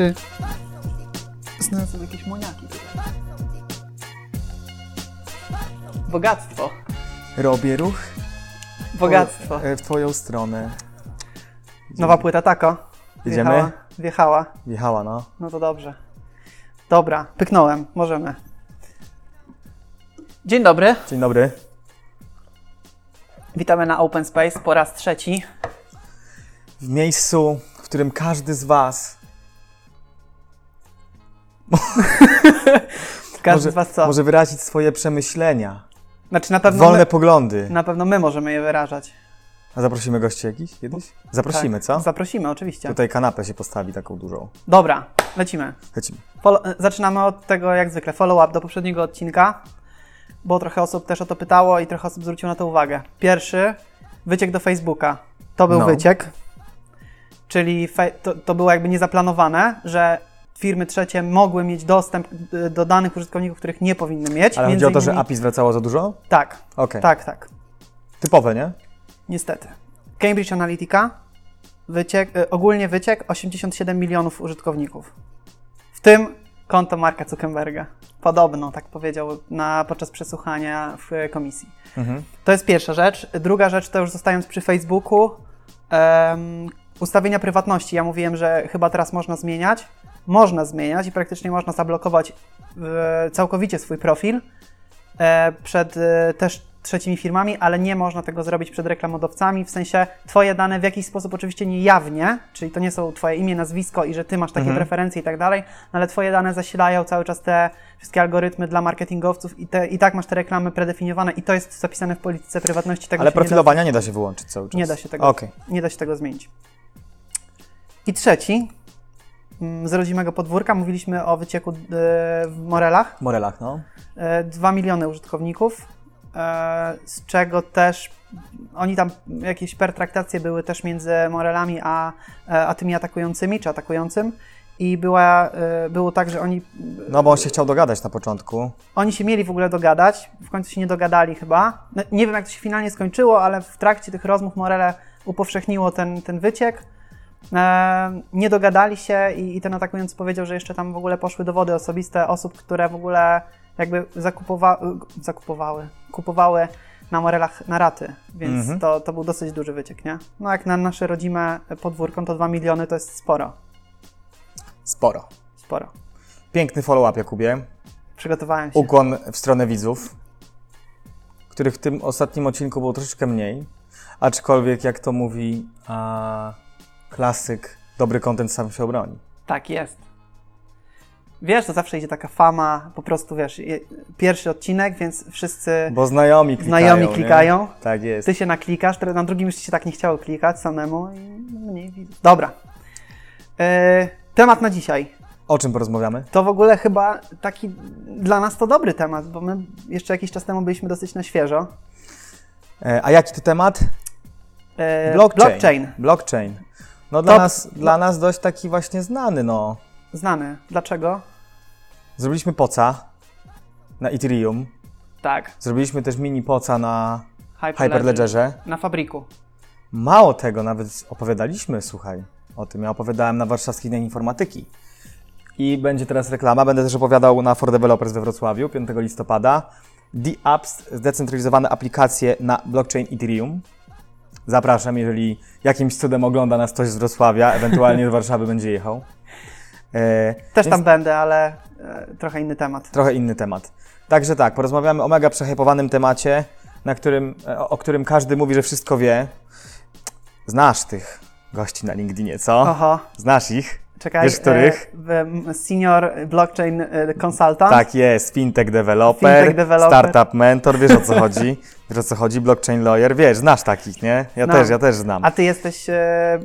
Ty. Znalazłem jakieś moniaki. Bogactwo. Robię ruch Bogactwo. e, w twoją stronę. Nowa płyta Tako. Jedziemy? Wjechała. Wjechała. Jechała, no. No to dobrze. Dobra, pyknąłem. Możemy. Dzień dobry. Dzień dobry. Witamy na Open Space po raz trzeci. W miejscu, w którym każdy z was Każdy może, z Was co? może wyrazić swoje przemyślenia, Znaczy na pewno, wolne my, poglądy. na pewno my możemy je wyrażać. A zaprosimy gości jakiś kiedyś? Zaprosimy, Tak. co? Zaprosimy, oczywiście. Tutaj kanapę się postawi taką dużą. Dobra, lecimy. Lecimy. Follow, e, zaczynamy od tego, jak zwykle, follow-up do poprzedniego odcinka, bo trochę osób też o to pytało i trochę osób zwróciło na to uwagę. Pierwszy, wyciek do Facebooka. To był No. wyciek, czyli to, to było jakby niezaplanowane, że firmy trzecie mogły mieć dostęp y, do danych użytkowników, których nie powinny mieć. Ale chodzi o to, że innymi- API zwracało za dużo? Tak, Okej. tak, tak. Typowe, nie? Niestety. Cambridge Analytica, wyciek, y, ogólnie wyciek 87 milionów użytkowników. W tym konto Marka Zuckerberga. Podobno, tak powiedział na, podczas przesłuchania w e, komisji. Mhm. To jest pierwsza rzecz. Druga rzecz to już zostając przy Facebooku, em, ustawienia prywatności. Ja mówiłem, że chyba teraz można zmieniać. Można zmieniać i praktycznie można zablokować e, całkowicie swój profil e, przed e, też trzecimi firmami, ale nie można tego zrobić przed reklamodawcami, w sensie twoje dane w jakiś sposób oczywiście niejawnie, czyli to nie są twoje imię, nazwisko i że ty masz takie Mhm. preferencje i tak dalej, no ale twoje dane zasilają cały czas te wszystkie algorytmy dla marketingowców i, te, i tak masz te reklamy predefiniowane i to jest zapisane w polityce prywatności. Tego Ale się nie da- profilowania nie da się wyłączyć cały czas. Nie da się tego, Okej. nie da się tego zmienić. I trzeci, z rodzimego podwórka, mówiliśmy o wycieku e, w Morelach. W Morelach, no. E, 2 miliony użytkowników, e, z czego też oni tam jakieś pertraktacje były też między Morelami a, e, a tymi atakującymi, czy atakującym. I była, e, było tak, że oni, No bo on się chciał dogadać na początku. oni się mieli w ogóle dogadać, w końcu się nie dogadali chyba. No, nie wiem, jak to się finalnie skończyło, ale w trakcie tych rozmów Morele upowszechniło ten, ten wyciek. E, nie dogadali się i, i ten atakujący powiedział, że jeszcze tam w ogóle poszły dowody osobiste osób, które w ogóle jakby zakupowa zakupowały, kupowały na Morelach na raty, więc Mhm. to, to był dosyć duży wyciek, nie? No jak na nasze rodzime podwórko, to 2 miliony to jest sporo, Sporo. sporo. Piękny follow-up, Jakubie. Przygotowałem się. Ukłon w stronę widzów, których w tym ostatnim odcinku było troszeczkę mniej. Aczkolwiek, jak to mówi a, klasyk, dobry content sam się obroni. Tak jest. Wiesz, to zawsze idzie taka fama, po prostu wiesz, je- pierwszy odcinek, więc wszyscy Bo znajomi klikają. znajomi nie? klikają. Tak jest. Ty się naklikasz, na drugim już się tak nie chciało klikać samemu i mniej widzów. Dobra. Yy, temat na dzisiaj. O czym porozmawiamy? To w ogóle chyba taki dla nas to dobry temat, bo my jeszcze jakiś czas temu byliśmy dosyć na świeżo. E, a jaki to temat? Yy, Blockchain. blockchain. Blockchain. No dla nas, dla nas dość taki właśnie znany, no. Znany. Dlaczego? Zrobiliśmy poca na Ethereum. Tak. Zrobiliśmy też mini poca na Hyperledger. Hyperledgerze. Na fabryku. Mało tego, nawet opowiadaliśmy, słuchaj, o tym. Ja opowiadałem na warszawskich Dniach Informatyki. I będzie teraz reklama. Będę też opowiadał na For Developers we Wrocławiu 5 listopada. D-Apps, zdecentralizowane aplikacje na blockchain Ethereum. Zapraszam, jeżeli jakimś cudem ogląda nas ktoś z Wrocławia, ewentualnie z Warszawy będzie jechał. E, Też więc tam będę, ale e, trochę inny temat. Trochę inny temat. Także tak, porozmawiamy o mega przehypowanym temacie, na którym, o, o którym każdy mówi, że wszystko wie. Znasz tych gości na LinkedInie, co? Oho. Znasz ich? Czekaj, Wiesz, których? E, senior blockchain e, consultant. Tak jest, fintech developer, Fintech developer. startup mentor, wiesz o co chodzi? Wiesz o co chodzi? Blockchain lawyer, wiesz, znasz takich, nie? Ja No. też, ja też znam. A ty jesteś e,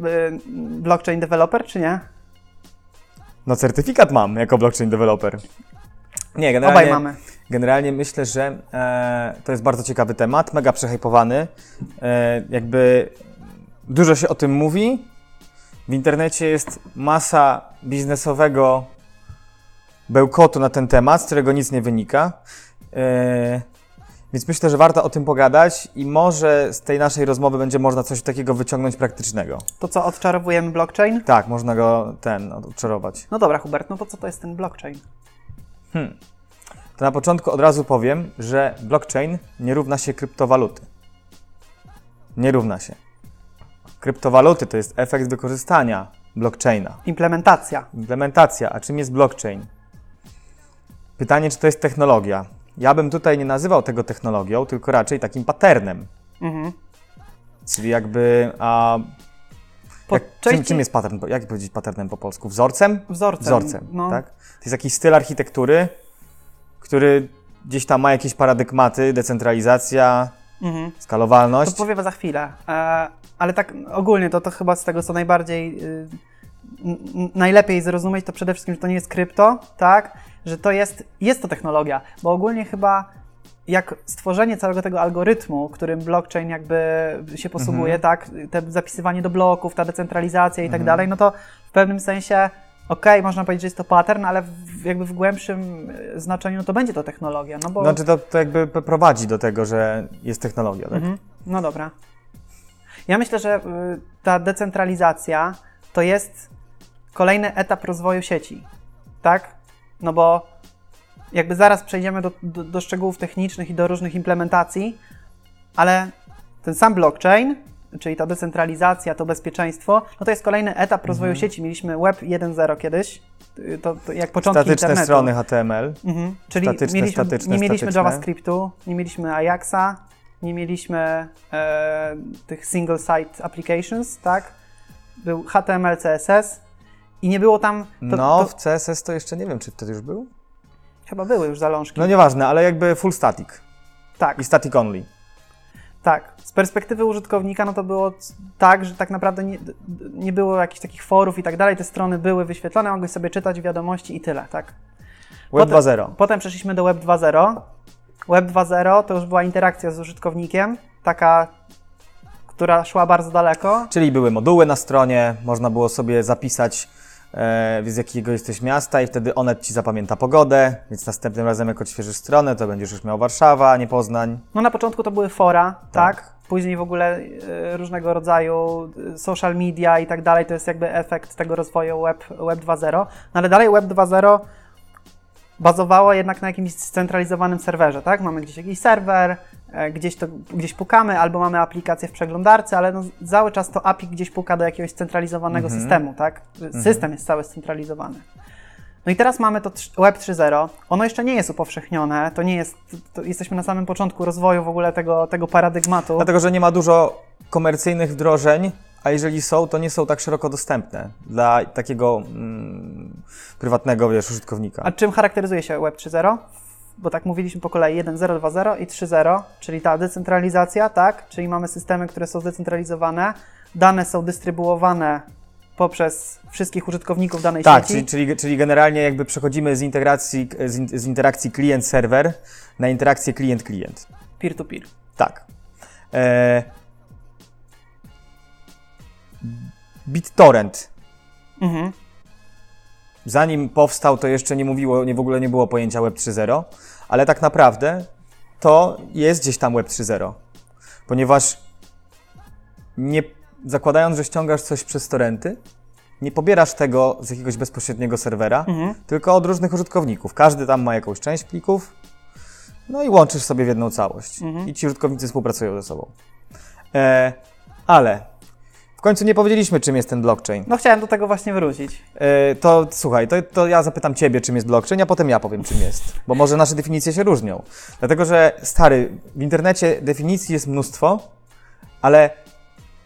blockchain developer, czy nie? No certyfikat mam jako blockchain developer. Nie, generalnie... Obaj mamy. Generalnie myślę, że e, to jest bardzo ciekawy temat, mega przehypowany. E, jakby dużo się o tym mówi. W internecie jest masa biznesowego bełkotu na ten temat, z którego nic nie wynika. E, Więc myślę, że warto o tym pogadać i może z tej naszej rozmowy będzie można coś takiego wyciągnąć praktycznego. To co, odczarowujemy blockchain? Tak, można go ten odczarować. No dobra, Hubert, no to co to jest ten blockchain? To na początku od razu powiem, że blockchain nie równa się kryptowaluty. Nie równa się. Kryptowaluty to jest efekt wykorzystania blockchaina. Implementacja. Implementacja. A czym jest blockchain? Pytanie, czy to jest technologia? Ja bym tutaj nie nazywał tego technologią, tylko raczej takim patternem. Mhm. Czyli jakby. A, Po jak, czym, części czym jest pattern? Jak powiedzieć patternem po polsku? Wzorcem? wzorcem. Wzorcem, no. tak? To jest jakiś styl architektury, który gdzieś tam ma jakieś paradygmaty, decentralizacja, Mhm. To skalowalność. powiem za chwilę. E, ale tak ogólnie to, to chyba z tego, co najbardziej y, najlepiej zrozumieć, to przede wszystkim, że to nie jest krypto, tak? Że to jest, jest to technologia, bo ogólnie chyba jak stworzenie całego tego algorytmu, którym blockchain jakby się posługuje, tak? Te zapisywanie do bloków, ta decentralizacja i tak dalej, no to w pewnym sensie okej, można powiedzieć, że jest to pattern, ale w, jakby w głębszym y, znaczeniu no to będzie to technologia, no bo... Znaczy to, to jakby prowadzi do tego, że jest technologia, tak? Mhm. No dobra. Ja myślę, że y, ta decentralizacja to jest kolejny etap rozwoju sieci, tak? No bo jakby zaraz przejdziemy do, do, do szczegółów technicznych i do różnych implementacji, ale ten sam blockchain, czyli ta decentralizacja, to bezpieczeństwo, no to jest kolejny etap rozwoju Mhm. sieci. Mieliśmy Web 1.0 kiedyś, to, to jak początki Statyczne internetu. strony HTML. Mhm. Czyli Statyczne, mieliśmy, statyczne, nie mieliśmy statyczne. JavaScriptu, nie mieliśmy Ajaxa, nie mieliśmy e, tych single site applications, tak? Był HTML, CSS i nie było tam. To, no, to w CSS to jeszcze nie wiem, czy wtedy już był. chyba były już zalążki. No nieważne, ale jakby full static tak, i static only. Tak. Z perspektywy użytkownika, no to było tak, że tak naprawdę nie, nie było jakichś takich forów i tak dalej. Te strony były wyświetlone, mogłeś sobie czytać wiadomości i tyle, tak? Web Potem- 2.0. Potem przeszliśmy do Web 2.0. Web 2.0 to już była interakcja z użytkownikiem, taka, która szła bardzo daleko. Czyli były moduły na stronie, można było sobie zapisać z jakiego jesteś miasta i wtedy Onet ci zapamięta pogodę, więc następnym razem jak odświeżysz stronę, to będziesz już miał Warszawa, nie Poznań. No na początku to były fora, tak? Tak. Później w ogóle e, różnego rodzaju e, social media i tak dalej, to jest jakby efekt tego rozwoju Web, web 2.0. No ale dalej Web 2.0 bazowało jednak na jakimś scentralizowanym serwerze, tak? Mamy gdzieś jakiś serwer, e, gdzieś, to, gdzieś pukamy, albo mamy aplikację w przeglądarce, ale no, cały czas to API gdzieś puka do jakiegoś scentralizowanego systemu, tak? System jest cały scentralizowany. No i teraz mamy to Web 3.0. Ono jeszcze nie jest upowszechnione, to nie jest, to jesteśmy na samym początku rozwoju w ogóle tego, tego paradygmatu. Dlatego, że nie ma dużo komercyjnych wdrożeń, a jeżeli są, to nie są tak szeroko dostępne dla takiego mm, prywatnego, wiesz, użytkownika. A czym charakteryzuje się Web 3.0? Bo tak mówiliśmy po kolei 1.0, 2.0 i 3.0, czyli ta decentralizacja, tak? Czyli mamy systemy, które są zdecentralizowane, dane są dystrybuowane poprzez wszystkich użytkowników danej Tak, sieci. czyli, czyli, czyli generalnie jakby przechodzimy z interakcji, z, z interakcji klient-serwer na interakcję klient-klient. Peer-to-peer. Tak. E... BitTorrent. Mhm. Zanim powstał, to jeszcze nie mówiło, nie w ogóle nie było pojęcia Web 3.0, ale tak naprawdę to jest gdzieś tam Web 3.0, ponieważ nie, zakładając, że ściągasz coś przez torrenty, nie pobierasz tego z jakiegoś bezpośredniego serwera, Mhm. tylko od różnych użytkowników. Każdy tam ma jakąś część plików, no i łączysz sobie w jedną całość. Mhm. I ci użytkownicy współpracują ze sobą. E, ale końcu nie powiedzieliśmy, czym jest ten blockchain. No chciałem do tego właśnie wrócić. E, to słuchaj, to, to ja zapytam Ciebie, czym jest blockchain, a potem ja powiem, czym jest. Bo może nasze definicje się różnią. Dlatego, że stary, w internecie definicji jest mnóstwo, ale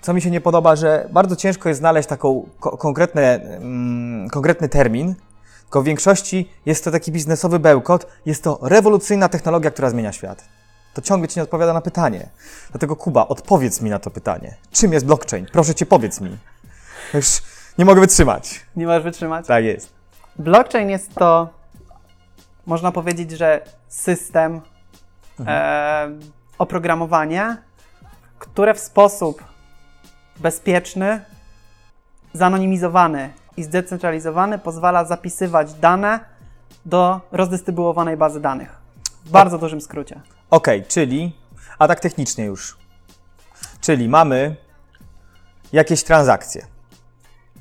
co mi się nie podoba, że bardzo ciężko jest znaleźć taką ko- konkretne, mm, konkretny termin, tylko w większości jest to taki biznesowy bełkot, jest to rewolucyjna technologia, która zmienia świat. To ciągle Ci nie odpowiada na pytanie. Dlatego Kuba, odpowiedz mi na to pytanie. Czym jest blockchain? Proszę Cię, powiedz mi. Już nie mogę wytrzymać. Nie możesz wytrzymać. Tak jest. Blockchain jest to, można powiedzieć, że system, e, oprogramowanie, które w sposób bezpieczny, zanonimizowany i zdecentralizowany pozwala zapisywać dane do rozdystrybuowanej bazy danych. W bardzo dużym skrócie. Ok, czyli, a tak technicznie już. Czyli mamy jakieś transakcje.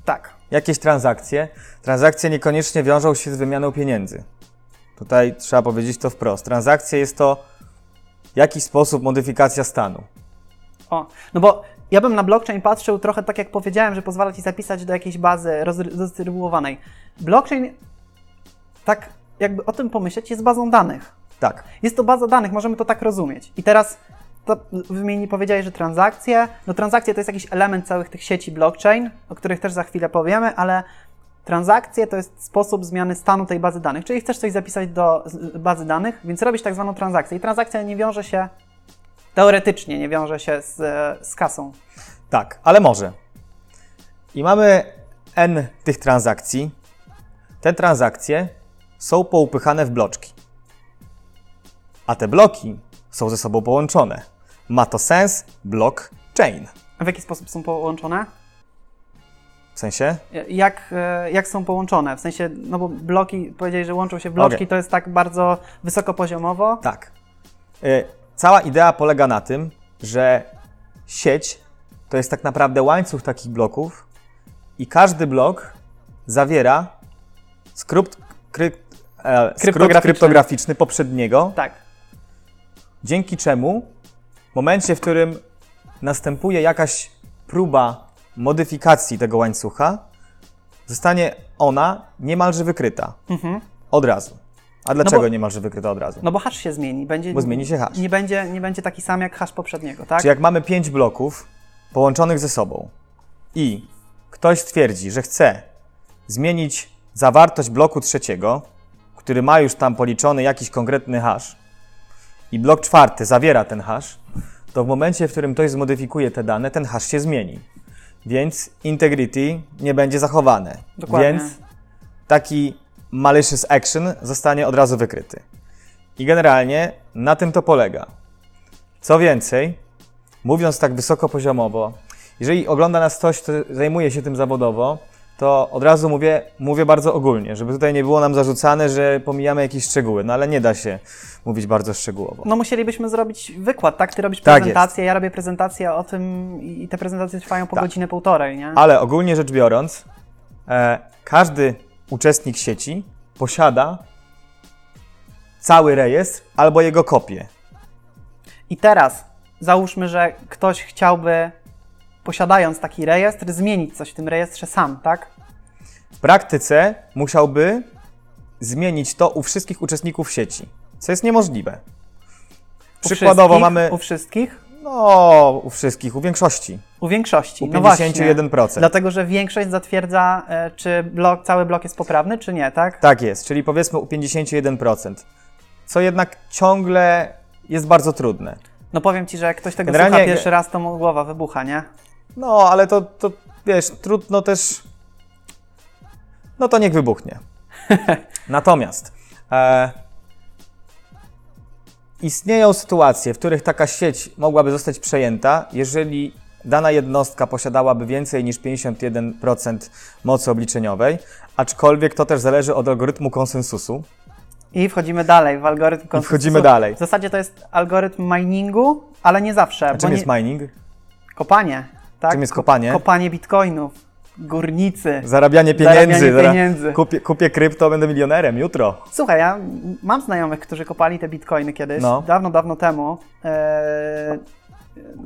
Tak. Jakieś transakcje. Transakcje niekoniecznie wiążą się z wymianą pieniędzy. Tutaj trzeba powiedzieć to wprost. Transakcje jest to w jakiś sposób modyfikacja stanu. O, no bo ja bym na blockchain patrzył trochę tak, jak powiedziałem, że pozwala ci zapisać do jakiejś bazy roz- rozdystrybuowanej. Blockchain, tak jakby o tym pomyśleć, jest bazą danych. Tak. Jest to baza danych, możemy to tak rozumieć. I teraz to wymieni powiedziałeś, że transakcje, no transakcje to jest jakiś element całych tych sieci blockchain, o których też za chwilę powiemy, ale transakcje to jest sposób zmiany stanu tej bazy danych. Czyli chcesz coś zapisać do bazy danych, więc robisz tak zwaną transakcję. I transakcja nie wiąże się, teoretycznie nie wiąże się z, z kasą. Tak, ale może. I mamy n tych transakcji. Te transakcje są poupychane w bloczki. A te bloki są ze sobą połączone. Ma to sens blockchain. W jaki sposób są połączone? W sensie? Jak, e, jak są połączone? W sensie, no bo bloki, powiedzieli, że łączą się w bloczki, Okej. to jest tak bardzo wysokopoziomowo. Tak. Y, Cała idea polega na tym, że sieć to jest tak naprawdę łańcuch takich bloków i każdy blok zawiera e, skrót Kryptograficzny. kryptograficzny poprzedniego, Tak. Dzięki czemu w momencie, w którym następuje jakaś próba modyfikacji tego łańcucha, zostanie ona niemalże wykryta Mhm. od razu. A dlaczego bo- niemalże wykryta od razu? No bo hash się zmieni. Będzie, Bo zmieni się hash. Nie będzie, nie będzie taki sam jak hash poprzedniego, tak? Czy jak mamy pięć bloków połączonych ze sobą i ktoś stwierdzi, że chce zmienić zawartość bloku trzeciego, który ma już tam policzony jakiś konkretny hash i blok czwarty zawiera ten hash, to w momencie, w którym ktoś zmodyfikuje te dane, ten hash się zmieni. Więc integrity nie będzie zachowane. Dokładnie. Więc taki malicious action zostanie od razu wykryty. I generalnie na tym to polega. Co więcej, mówiąc tak wysokopoziomowo, jeżeli ogląda nas ktoś, kto zajmuje się tym zawodowo, to od razu mówię, mówię bardzo ogólnie, żeby tutaj nie było nam zarzucane, że pomijamy jakieś szczegóły, no ale nie da się mówić bardzo szczegółowo. No musielibyśmy zrobić wykład, tak? Ty robisz Tak prezentację, ja robię prezentację o tym i te prezentacje trwają po Tak. godzinę, półtorej, nie? Ale ogólnie rzecz biorąc, e, każdy uczestnik sieci posiada cały rejestr albo jego kopię. I teraz załóżmy, że ktoś chciałby, posiadając taki rejestr, zmienić coś w tym rejestrze sam, tak? W praktyce musiałby zmienić to u wszystkich uczestników sieci, co jest niemożliwe. Przykładowo mamy, U wszystkich? no, u wszystkich, u większości, U większości. u no właśnie. 51%. Dlatego, że większość zatwierdza, e, czy blok, cały blok jest poprawny, czy nie, tak? Tak jest, czyli powiedzmy u 51%, co jednak ciągle jest bardzo trudne. No powiem ci, że jak ktoś tego Generalnie- słucha pierwszy raz, to mu głowa wybucha, nie? No, ale to, to wiesz, trudno też. No to niech wybuchnie. Natomiast e, istnieją sytuacje, w których taka sieć mogłaby zostać przejęta, jeżeli dana jednostka posiadałaby więcej niż 51% mocy obliczeniowej, aczkolwiek to też zależy od algorytmu konsensusu. I wchodzimy dalej w algorytm konsensusu. wchodzimy dalej. W zasadzie to jest algorytm miningu, ale nie zawsze. A czym nie... jest mining? Kopanie, tak? Czym jest kopanie? Kopanie bitcoinów, górnicy. Zarabianie pieniędzy. Zarabianie Zara- pieniędzy. Kupię, kupię krypto, będę milionerem jutro. Słuchaj, ja mam znajomych, którzy kopali te bitcoiny kiedyś, No. dawno, dawno temu. Eee,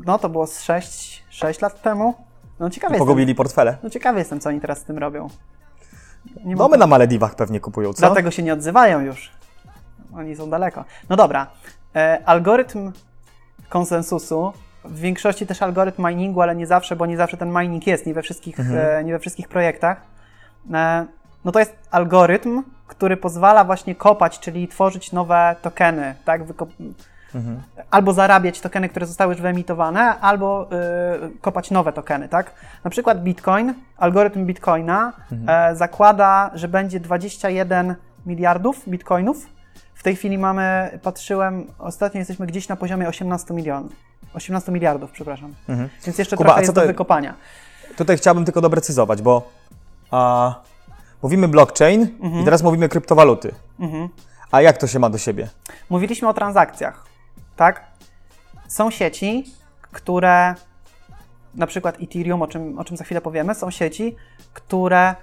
no to było z 6, 6 lat temu. No ciekawy jestem, Pogubili portfele. no ciekawy jestem, co oni teraz z tym robią. Nie mam Domy na Malediwach pewnie kupują, co? Dlatego się nie odzywają już. Oni są daleko. No dobra. E, algorytm konsensusu, w większości też algorytm miningu, ale nie zawsze, bo nie zawsze ten mining jest, nie we wszystkich, e, nie we wszystkich projektach. E, no to jest algorytm, który pozwala właśnie kopać, czyli tworzyć nowe tokeny, tak? Wyko- Albo zarabiać tokeny, które zostały już wyemitowane, albo y, kopać nowe tokeny, tak? Na przykład Bitcoin, algorytm Bitcoina e, zakłada, że będzie 21 miliardów bitcoinów. W tej chwili mamy, patrzyłem, ostatnio jesteśmy gdzieś na poziomie 18 milionów. 18 miliardów, przepraszam. Mhm. Więc jeszcze Kuba, trochę jest do wykopania. Tutaj chciałbym tylko doprecyzować, bo a, mówimy blockchain i teraz mówimy kryptowaluty. Mhm. A jak to się ma do siebie? Mówiliśmy o transakcjach. tak? Są sieci, które na przykład Ethereum, o czym, o czym za chwilę powiemy, są sieci, które,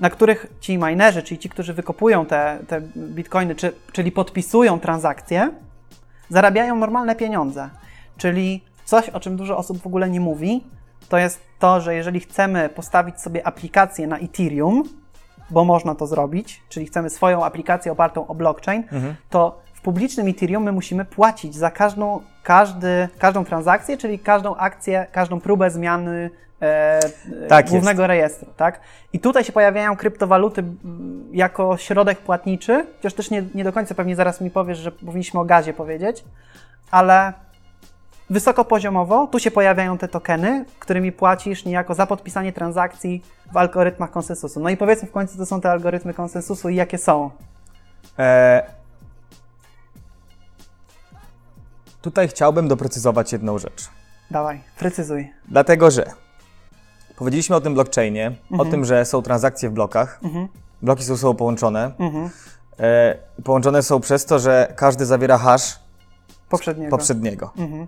na których ci minerzy, czyli ci, którzy wykopują te, te bitcoiny, czy, czyli podpisują transakcje, zarabiają normalne pieniądze. Czyli coś, o czym dużo osób w ogóle nie mówi, to jest to, że jeżeli chcemy postawić sobie aplikację na Ethereum, bo można to zrobić, czyli chcemy swoją aplikację opartą o blockchain, to w publicznym Ethereum my musimy płacić za każdą, każdy, każdą transakcję, czyli każdą akcję, każdą próbę zmiany e, Tak e, głównego rejestru. Tak? I tutaj się pojawiają kryptowaluty jako środek płatniczy, chociaż też nie, nie do końca pewnie zaraz mi powiesz, że powinniśmy o gazie powiedzieć, ale wysokopoziomowo tu się pojawiają te tokeny, którymi płacisz niejako za podpisanie transakcji w algorytmach konsensusu. No i powiedzmy w końcu, co są te algorytmy konsensusu i jakie są. E, tutaj chciałbym doprecyzować jedną rzecz. Dawaj, precyzuj. Dlatego, że powiedzieliśmy o tym blockchainie, o tym, że są transakcje w blokach. Bloki są sobą połączone. Mhm. E, połączone są przez to, że każdy zawiera hash Poprzedniego. poprzedniego. Mhm.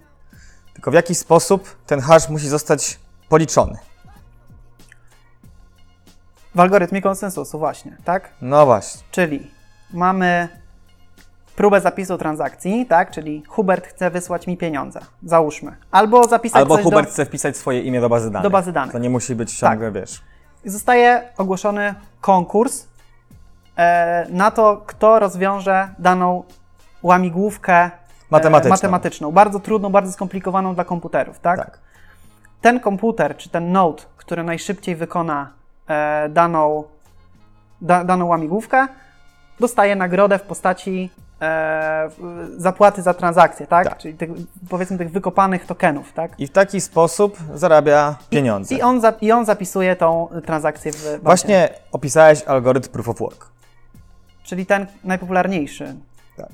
Tylko w jaki sposób ten hash musi zostać policzony? W algorytmie konsensusu, właśnie, tak? No właśnie. Czyli mamy próbę zapisu transakcji, tak? Czyli Hubert chce wysłać mi pieniądze, załóżmy. Albo zapisać Albo Hubert do... chce wpisać swoje imię do bazy danych. Do bazy danych. To nie musi być Tak. ciągle, wiesz. I Zostaje ogłoszony konkurs e, na to, kto rozwiąże daną łamigłówkę e, Matematyczną. matematyczną. Bardzo trudną, bardzo skomplikowaną dla komputerów, tak? Tak. Ten komputer, czy ten node, który najszybciej wykona e, daną, da, daną łamigłówkę, dostaje nagrodę w postaci e, zapłaty za transakcję, tak? Tak. Czyli tych, powiedzmy tych wykopanych tokenów, tak? I w taki sposób zarabia pieniądze. I on, za, I on zapisuje tą transakcję w bancie. Właśnie opisałeś algorytm Proof of Work. Czyli ten najpopularniejszy. Tak.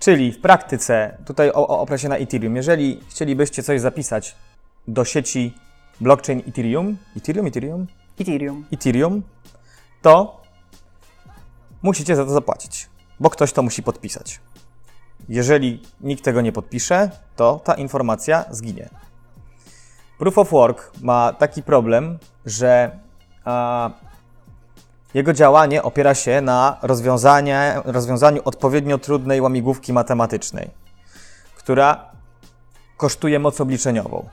Czyli w praktyce, tutaj o, o, na Ethereum, jeżeli chcielibyście coś zapisać do sieci blockchain Ethereum, Ethereum, Ethereum, Ethereum. Ethereum, to musicie za to zapłacić, bo ktoś to musi podpisać. Jeżeli nikt tego nie podpisze, to ta informacja zginie. Proof of Work ma taki problem, że a, jego działanie opiera się na rozwiązanie, rozwiązaniu odpowiednio trudnej łamigłówki matematycznej, która kosztuje moc obliczeniową.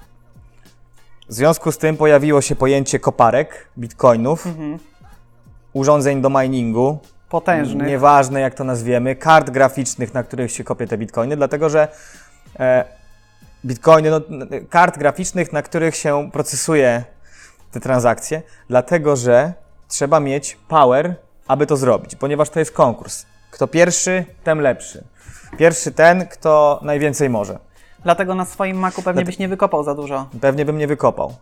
W związku z tym pojawiło się pojęcie koparek, bitcoinów, urządzeń do miningu, Potężny. nieważne jak to nazwiemy, kart graficznych, na których się kopie te bitcoiny, dlatego że e, bitcoiny, no, kart graficznych, na których się procesuje te transakcje, dlatego że trzeba mieć power, aby to zrobić, ponieważ to jest konkurs. Kto pierwszy, ten lepszy. Pierwszy ten, kto najwięcej może. Dlatego na swoim Macu pewnie byś nie wykopał za dużo. Pewnie bym nie wykopał.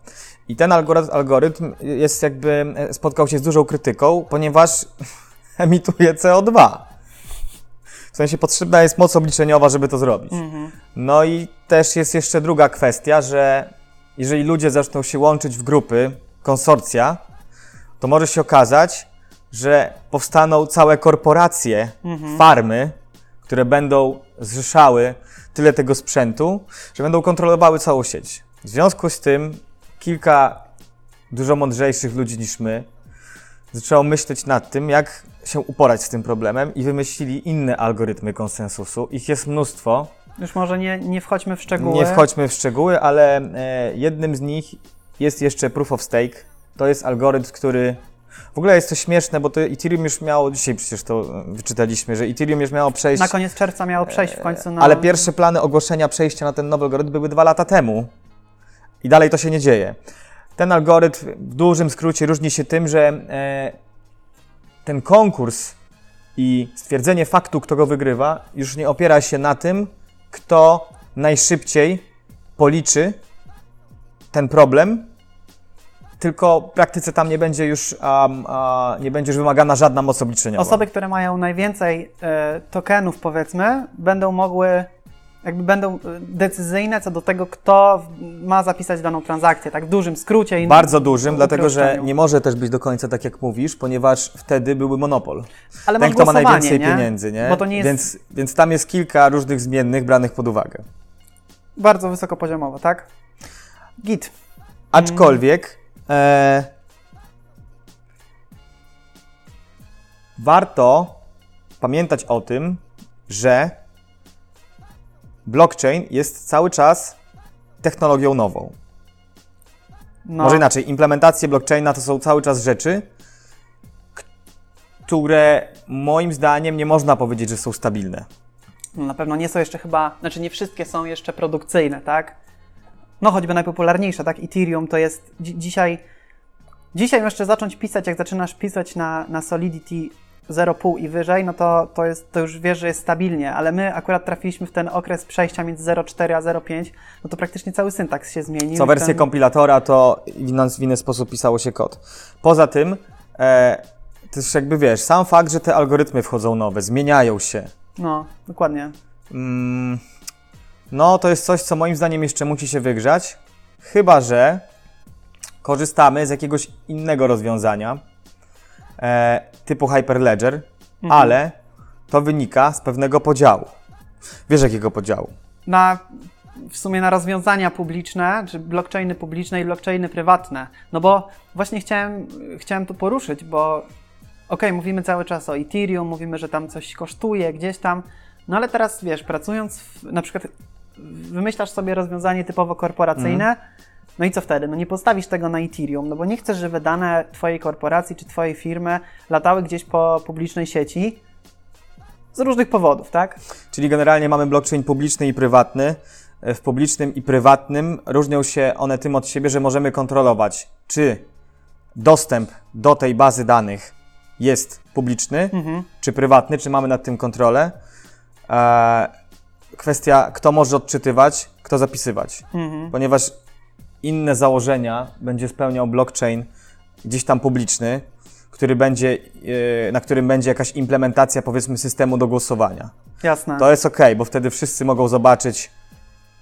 I ten algorytm, algorytm jest jakby, e, spotkał się z dużą krytyką, ponieważ emituje CO2. W sensie potrzebna jest moc obliczeniowa, żeby to zrobić. No i też jest jeszcze druga kwestia, że jeżeli ludzie zaczną się łączyć w grupy, konsorcja, to może się okazać, że powstaną całe korporacje, farmy, które będą zrzeszały tyle tego sprzętu, że będą kontrolowały całą sieć. W związku z tym kilka dużo mądrzejszych ludzi niż my zaczęło myśleć nad tym, jak się uporać z tym problemem i wymyślili inne algorytmy konsensusu. Ich jest mnóstwo. Już może nie, nie wchodźmy w szczegóły. Nie wchodźmy w szczegóły, ale e, jednym z nich jest jeszcze Proof of Stake. To jest algorytm, który. W ogóle jest to śmieszne, bo to Ethereum już miało, dzisiaj przecież to e, wyczytaliśmy, że Ethereum już miało przejść. Na koniec czerwca miało przejść w końcu na... Ale pierwsze plany ogłoszenia przejścia na ten nowy algorytm były dwa lata temu. I dalej to się nie dzieje. Ten algorytm w dużym skrócie różni się tym, że e, ten konkurs i stwierdzenie faktu, kto go wygrywa, już nie opiera się na tym, kto najszybciej policzy ten problem, tylko w praktyce tam nie będzie już, um, nie będzie już wymagana żadna moc obliczeniowa. Osoby, które mają najwięcej e, tokenów, powiedzmy, będą mogły jakby będą y, decyzyjne co do tego, kto ma zapisać daną transakcję, tak w dużym skrócie. I Bardzo dużym, dlatego że nie może też być do końca tak, jak mówisz, ponieważ wtedy byłby monopol. Ale Ten, kto ma najwięcej nie? pieniędzy, nie? Bo to nie jest więc, więc tam jest kilka różnych zmiennych branych pod uwagę. bardzo wysokopoziomowo, tak? Git. Aczkolwiek e, warto pamiętać o tym, że blockchain jest cały czas technologią nową. No, Może inaczej, implementacje blockchaina to są cały czas rzeczy, które moim zdaniem nie można powiedzieć, że są stabilne. no na pewno nie są jeszcze chyba, znaczy nie wszystkie są jeszcze produkcyjne, tak? No choćby najpopularniejsze, tak? Ethereum to jest dzi- dzisiaj. Dzisiaj jeszcze zacząć pisać, jak zaczynasz pisać na, na Solidity 0,5 i wyżej, no to, to, jest, to już wiesz, że jest stabilnie, ale my akurat trafiliśmy w ten okres przejścia między 0,4 a 0,5, no to praktycznie cały syntaks się zmienił. Co wersję ten- kompilatora, to w inny, w inny sposób pisało się kod. Poza tym, e, też jakby wiesz, sam fakt, że te algorytmy wchodzą nowe, zmieniają się, No, dokładnie. mm, no to jest coś, co moim zdaniem jeszcze musi się wygrzać, chyba że korzystamy z jakiegoś innego rozwiązania, e, typu Hyperledger, Mhm. ale to wynika z pewnego podziału. Wiesz jakiego podziału? na w sumie na rozwiązania publiczne, czy blockchainy publiczne i blockchainy prywatne. No bo właśnie chciałem, chciałem tu poruszyć, bo okej, mówimy cały czas o Ethereum, mówimy, że tam coś kosztuje gdzieś tam, no ale teraz wiesz, pracując w, na przykład wymyślasz sobie rozwiązanie typowo korporacyjne, no i co wtedy? No nie postawisz tego na Ethereum, no bo nie chcesz, żeby dane twojej korporacji czy twojej firmy latały gdzieś po publicznej sieci z różnych powodów, tak? Czyli generalnie mamy blockchain publiczny i prywatny. E, W publicznym i prywatnym różnią się one tym od siebie, że możemy kontrolować, czy dostęp do tej bazy danych jest publiczny, czy prywatny, czy mamy nad tym kontrolę. E, kwestia, kto może odczytywać, kto zapisywać. Ponieważ inne założenia będzie spełniał blockchain gdzieś tam publiczny, który będzie, e, na którym będzie jakaś implementacja, powiedzmy, systemu do głosowania. Jasne. To jest ok, bo wtedy wszyscy mogą zobaczyć,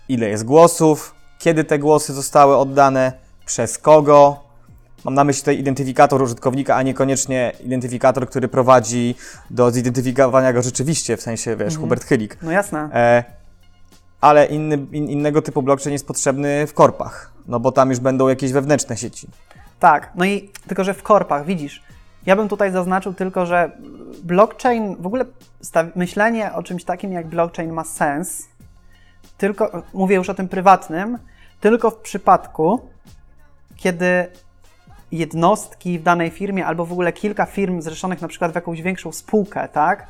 ile jest głosów, kiedy te głosy zostały oddane, przez kogo. Mam na myśli tutaj identyfikator użytkownika, a niekoniecznie identyfikator, który prowadzi do zidentyfikowania go rzeczywiście, w sensie, wiesz, Hubert Chylik. No jasne. E, ale inny, in, innego typu blockchain jest potrzebny w korpach, no bo tam już będą jakieś wewnętrzne sieci. Tak, no i tylko, że w korpach, widzisz, ja bym tutaj zaznaczył tylko, że blockchain, w ogóle myślenie o czymś takim jak blockchain ma sens, tylko, mówię już o tym prywatnym, tylko w przypadku, kiedy jednostki w danej firmie albo w ogóle kilka firm zrzeszonych na przykład w jakąś większą spółkę, tak,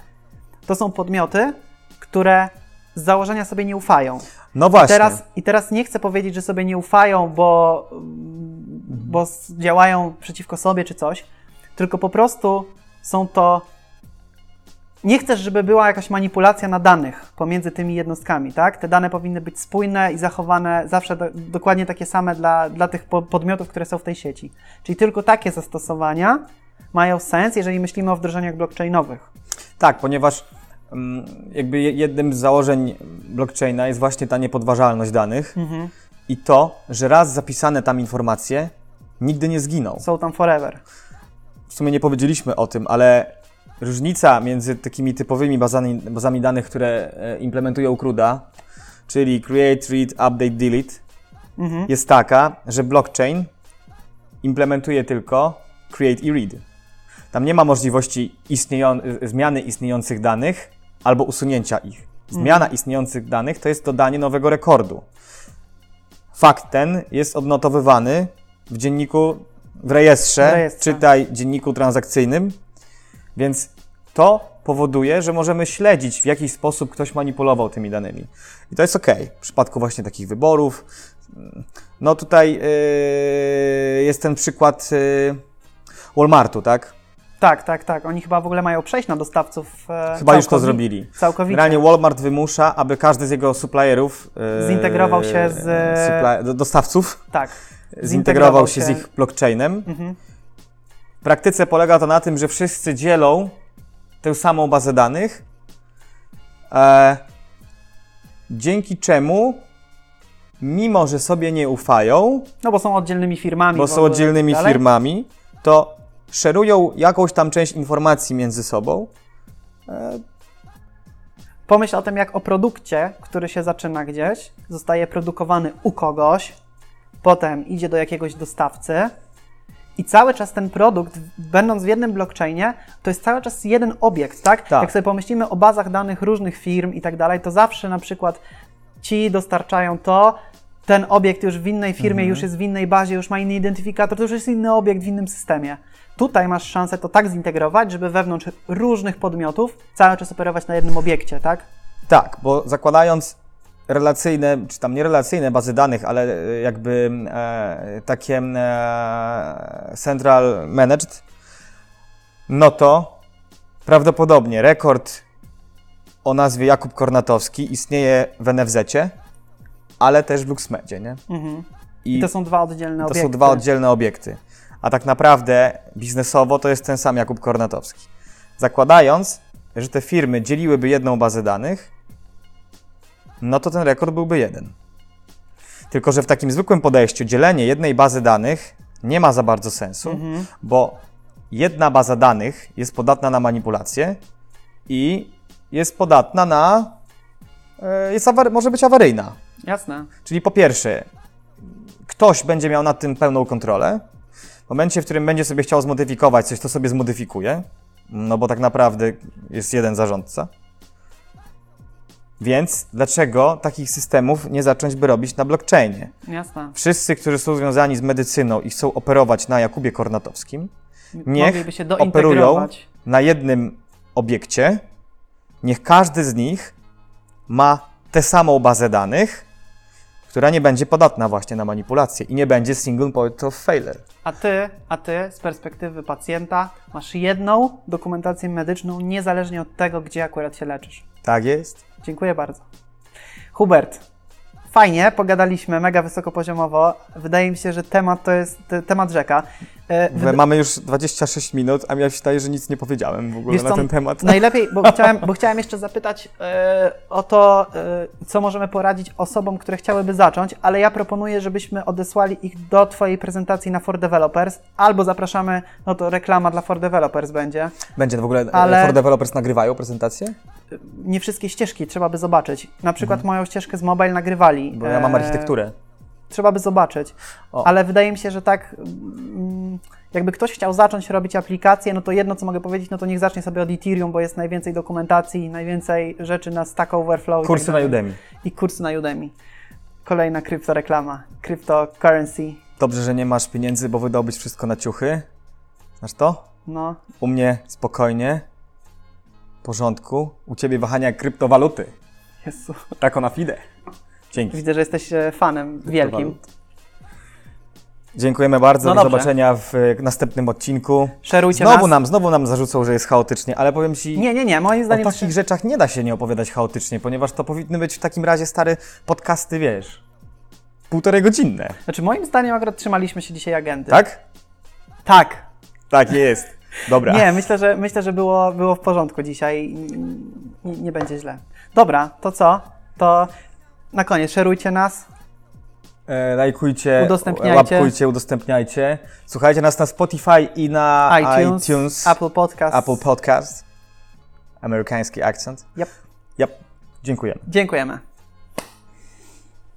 to są podmioty, które z założenia sobie nie ufają. No właśnie. Teraz, I teraz nie chcę powiedzieć, że sobie nie ufają, bo, bo działają przeciwko sobie czy coś, tylko po prostu są to. Nie chcesz, żeby była jakaś manipulacja na danych pomiędzy tymi jednostkami, tak? Te dane powinny być spójne i zachowane zawsze do, dokładnie takie same dla, dla tych po, podmiotów, które są w tej sieci. Czyli tylko takie zastosowania mają sens, jeżeli myślimy o wdrożeniach blockchainowych. Tak, ponieważ jakby je- jednym z założeń blockchaina jest właśnie ta niepodważalność danych i to, że raz zapisane tam informacje nigdy nie zginą. Są tam forever. W sumie nie powiedzieliśmy o tym, ale różnica między takimi typowymi bazami, bazami danych, które e, implementują CRUDA, czyli Create, Read, Update, Delete, jest taka, że blockchain implementuje tylko Create i Read. Tam nie ma możliwości istnieją, zmiany istniejących danych albo usunięcia ich. Zmiana istniejących danych to jest dodanie nowego rekordu. Fakt ten jest odnotowywany w dzienniku, w rejestrze, W rejestrze. czytaj dzienniku transakcyjnym, więc to powoduje, że możemy śledzić, w jaki sposób ktoś manipulował tymi danymi. I to jest ok. W przypadku właśnie takich wyborów. No tutaj yy, jest ten przykład yy, Walmartu, tak? Tak, tak, tak. Oni chyba w ogóle mają przejść na dostawców. E, Chyba już to całkowi- zrobili. Całkowicie. Generalnie Walmart wymusza, aby każdy z jego supplierów yy, Zintegrował się z- do- dostawców Tak. zintegrował się z ich blockchainem. Mhm. W praktyce polega to na tym, że wszyscy dzielą tę samą bazę danych, e, dzięki czemu, mimo że sobie nie ufają, No bo są oddzielnymi firmami. bo w są ogóle oddzielnymi i tak dalej. firmami, to szerują jakąś tam część informacji między sobą. Pomyśl o tym jak o produkcie, który się zaczyna gdzieś, zostaje produkowany u kogoś, potem idzie do jakiegoś dostawcy i cały czas ten produkt, będąc w jednym blockchainie, to jest cały czas jeden obiekt, tak? Tak. Jak sobie pomyślimy o bazach danych różnych firm i tak dalej, to zawsze na przykład ci dostarczają to, ten obiekt już w innej firmie, Mhm. już jest w innej bazie, już ma inny identyfikator, to już jest inny obiekt w innym systemie. Tutaj masz szansę to tak zintegrować, żeby wewnątrz różnych podmiotów cały czas operować na jednym obiekcie, tak? Tak, bo zakładając relacyjne, czy tam nie relacyjne bazy danych, ale e, jakby e, takie e, central managed, no to prawdopodobnie rekord o nazwie Jakub Kornatowski istnieje w NFZ-cie, ale też w LuxMedzie, nie? Mhm. I I to są dwa oddzielne to obiekty. są dwa oddzielne obiekty. A tak naprawdę biznesowo to jest ten sam Jakub Kornatowski. Zakładając, że te firmy dzieliłyby jedną bazę danych, no to ten rekord byłby jeden. Tylko, że w takim zwykłym podejściu dzielenie jednej bazy danych nie ma za bardzo sensu, Mhm. bo jedna baza danych jest podatna na manipulację i jest podatna na. e, Jest awary- może być awaryjna. Jasne. Czyli po pierwsze, ktoś będzie miał nad tym pełną kontrolę. W momencie, w którym będzie sobie chciał zmodyfikować coś, to sobie zmodyfikuje, no bo tak naprawdę jest jeden zarządca. Więc dlaczego takich systemów nie zacząć by robić na blockchainie? Jasne. Wszyscy, którzy są związani z medycyną i chcą operować na Jakubie Kornatowskim, Niech operują na jednym obiekcie, niech każdy z nich ma tę samą bazę danych, która nie będzie podatna właśnie na manipulację i nie będzie single point of failure. A ty, a ty z perspektywy pacjenta masz jedną dokumentację medyczną, niezależnie od tego, gdzie akurat się leczysz. Tak jest? Dziękuję bardzo. Hubert, fajnie, pogadaliśmy, mega wysokopoziomowo. Wydaje mi się, że temat to jest te, temat rzeka. E, mamy już 26 minut, a mi się wydaje, że nic nie powiedziałem w ogóle Wiesz na ten temat. Najlepiej, bo chciałem, bo chciałem jeszcze zapytać e, o to, e, co możemy poradzić osobom, które chciałyby zacząć, ale ja proponuję, żebyśmy odesłali ich do Twojej prezentacji na For Developers, albo zapraszamy, no to reklama dla For Developers będzie. Będzie w ogóle, Ale... for developers nagrywają prezentację? Nie wszystkie ścieżki trzeba by zobaczyć. Na przykład moją ścieżkę z mobile nagrywali. Mhm. Bo ja mam E, architekturę. Trzeba by zobaczyć. O. Ale wydaje mi się, że tak, mm, jakby ktoś chciał zacząć robić aplikację, no to jedno, co mogę powiedzieć, no to niech zacznie sobie od Ethereum, bo jest najwięcej dokumentacji, najwięcej rzeczy na Stack Overflow. i Kursy tak na. Udemy. I kursy na Udemy. Kolejna kryptoreklama. Cryptocurrency. Dobrze, że nie masz pieniędzy, bo wydałbyś wszystko na ciuchy. Znasz to? No, U mnie spokojnie, porządku. U ciebie wahania kryptowaluty. Jezu. Tako na fide. Dzięki. Widzę, że jesteś e, fanem wielkim. Dziękujemy bardzo. No Do dobrze. zobaczenia w e, następnym odcinku. Szerujcie Znowu nas. nam, znowu nam zarzucą, że jest chaotycznie, ale powiem ci, Nie, nie, nie, moim o zdaniem... takich rzeczach nie da się nie opowiadać chaotycznie, ponieważ to powinny być w takim razie stare podcasty, wiesz, półtorej godzinne. Znaczy, moim zdaniem akurat trzymaliśmy się dzisiaj agendy. Tak? Tak. Tak jest. Dobra. Nie, myślę, że, myślę, że było, było w porządku dzisiaj i nie, nie będzie źle. Dobra, to co? To na koniec szerujcie nas. E, lajkujcie, Udostępniajcie. łapkujcie, udostępniajcie. Słuchajcie nas na Spotify i na iTunes, iTunes Apple Podcast. Apple Podcast. Amerykański akcent. Yep. Yep. Dziękujemy. Dziękujemy.